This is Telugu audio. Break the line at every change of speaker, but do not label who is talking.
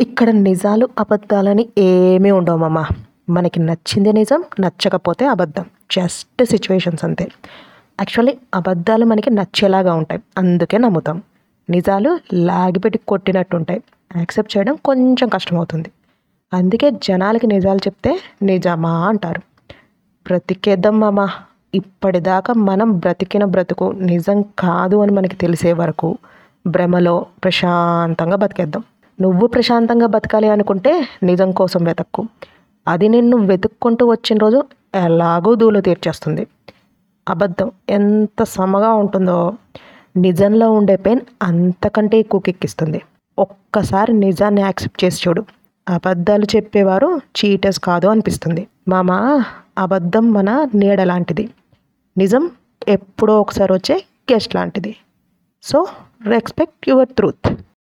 ఇక్కడ నిజాలు అబద్ధాలని ఏమీ ఉండవమ్మా మనకి నచ్చింది నిజం నచ్చకపోతే అబద్ధం. జస్ట్ సిచ్యువేషన్స్ అంతే. యాక్చువల్లీ అబద్ధాలు మనకి నచ్చేలాగా ఉంటాయి. అందుకే నమ్ముతాం. నిజాలు లాగిపెట్టి కొట్టినట్టు ఉంటాయి యాక్సెప్ట్ చేయడం కొంచెం కష్టమవుతుంది. అందుకే జనాలకి నిజాలు చెప్తే నిజమా అంటారు. బ్రతికేద్దాం మామ. ఇప్పటిదాకా మనం బ్రతికిన బ్రతుకు నిజం కాదు అని మనకి తెలిసే వరకు భ్రమలో ప్రశాంతంగా బతికేద్దాం. నువ్వు ప్రశాంతంగా బతకాలి అనుకుంటే నిజం కోసం వెతక్కు. అది నిన్ను వెతుక్కుంటూ వచ్చిన రోజు ఎలాగో దూలు తీర్చేస్తుంది. అబద్ధం ఎంత సమగా ఉంటుందో నిజంలో ఉండే పెయిన్ అంతకంటే ఎక్కువ కిక్కిస్తుంది ఒక్కసారి నిజాన్ని యాక్సెప్ట్ చేసి చూడు. అబద్ధాలు చెప్పేవారు చీటర్స్ కాదు అనిపిస్తుంది. మామ అబద్ధం మన నీడ లాంటిది. నిజం ఎప్పుడో ఒకసారి వచ్చే గెస్ట్ లాంటిది. So respect your truth.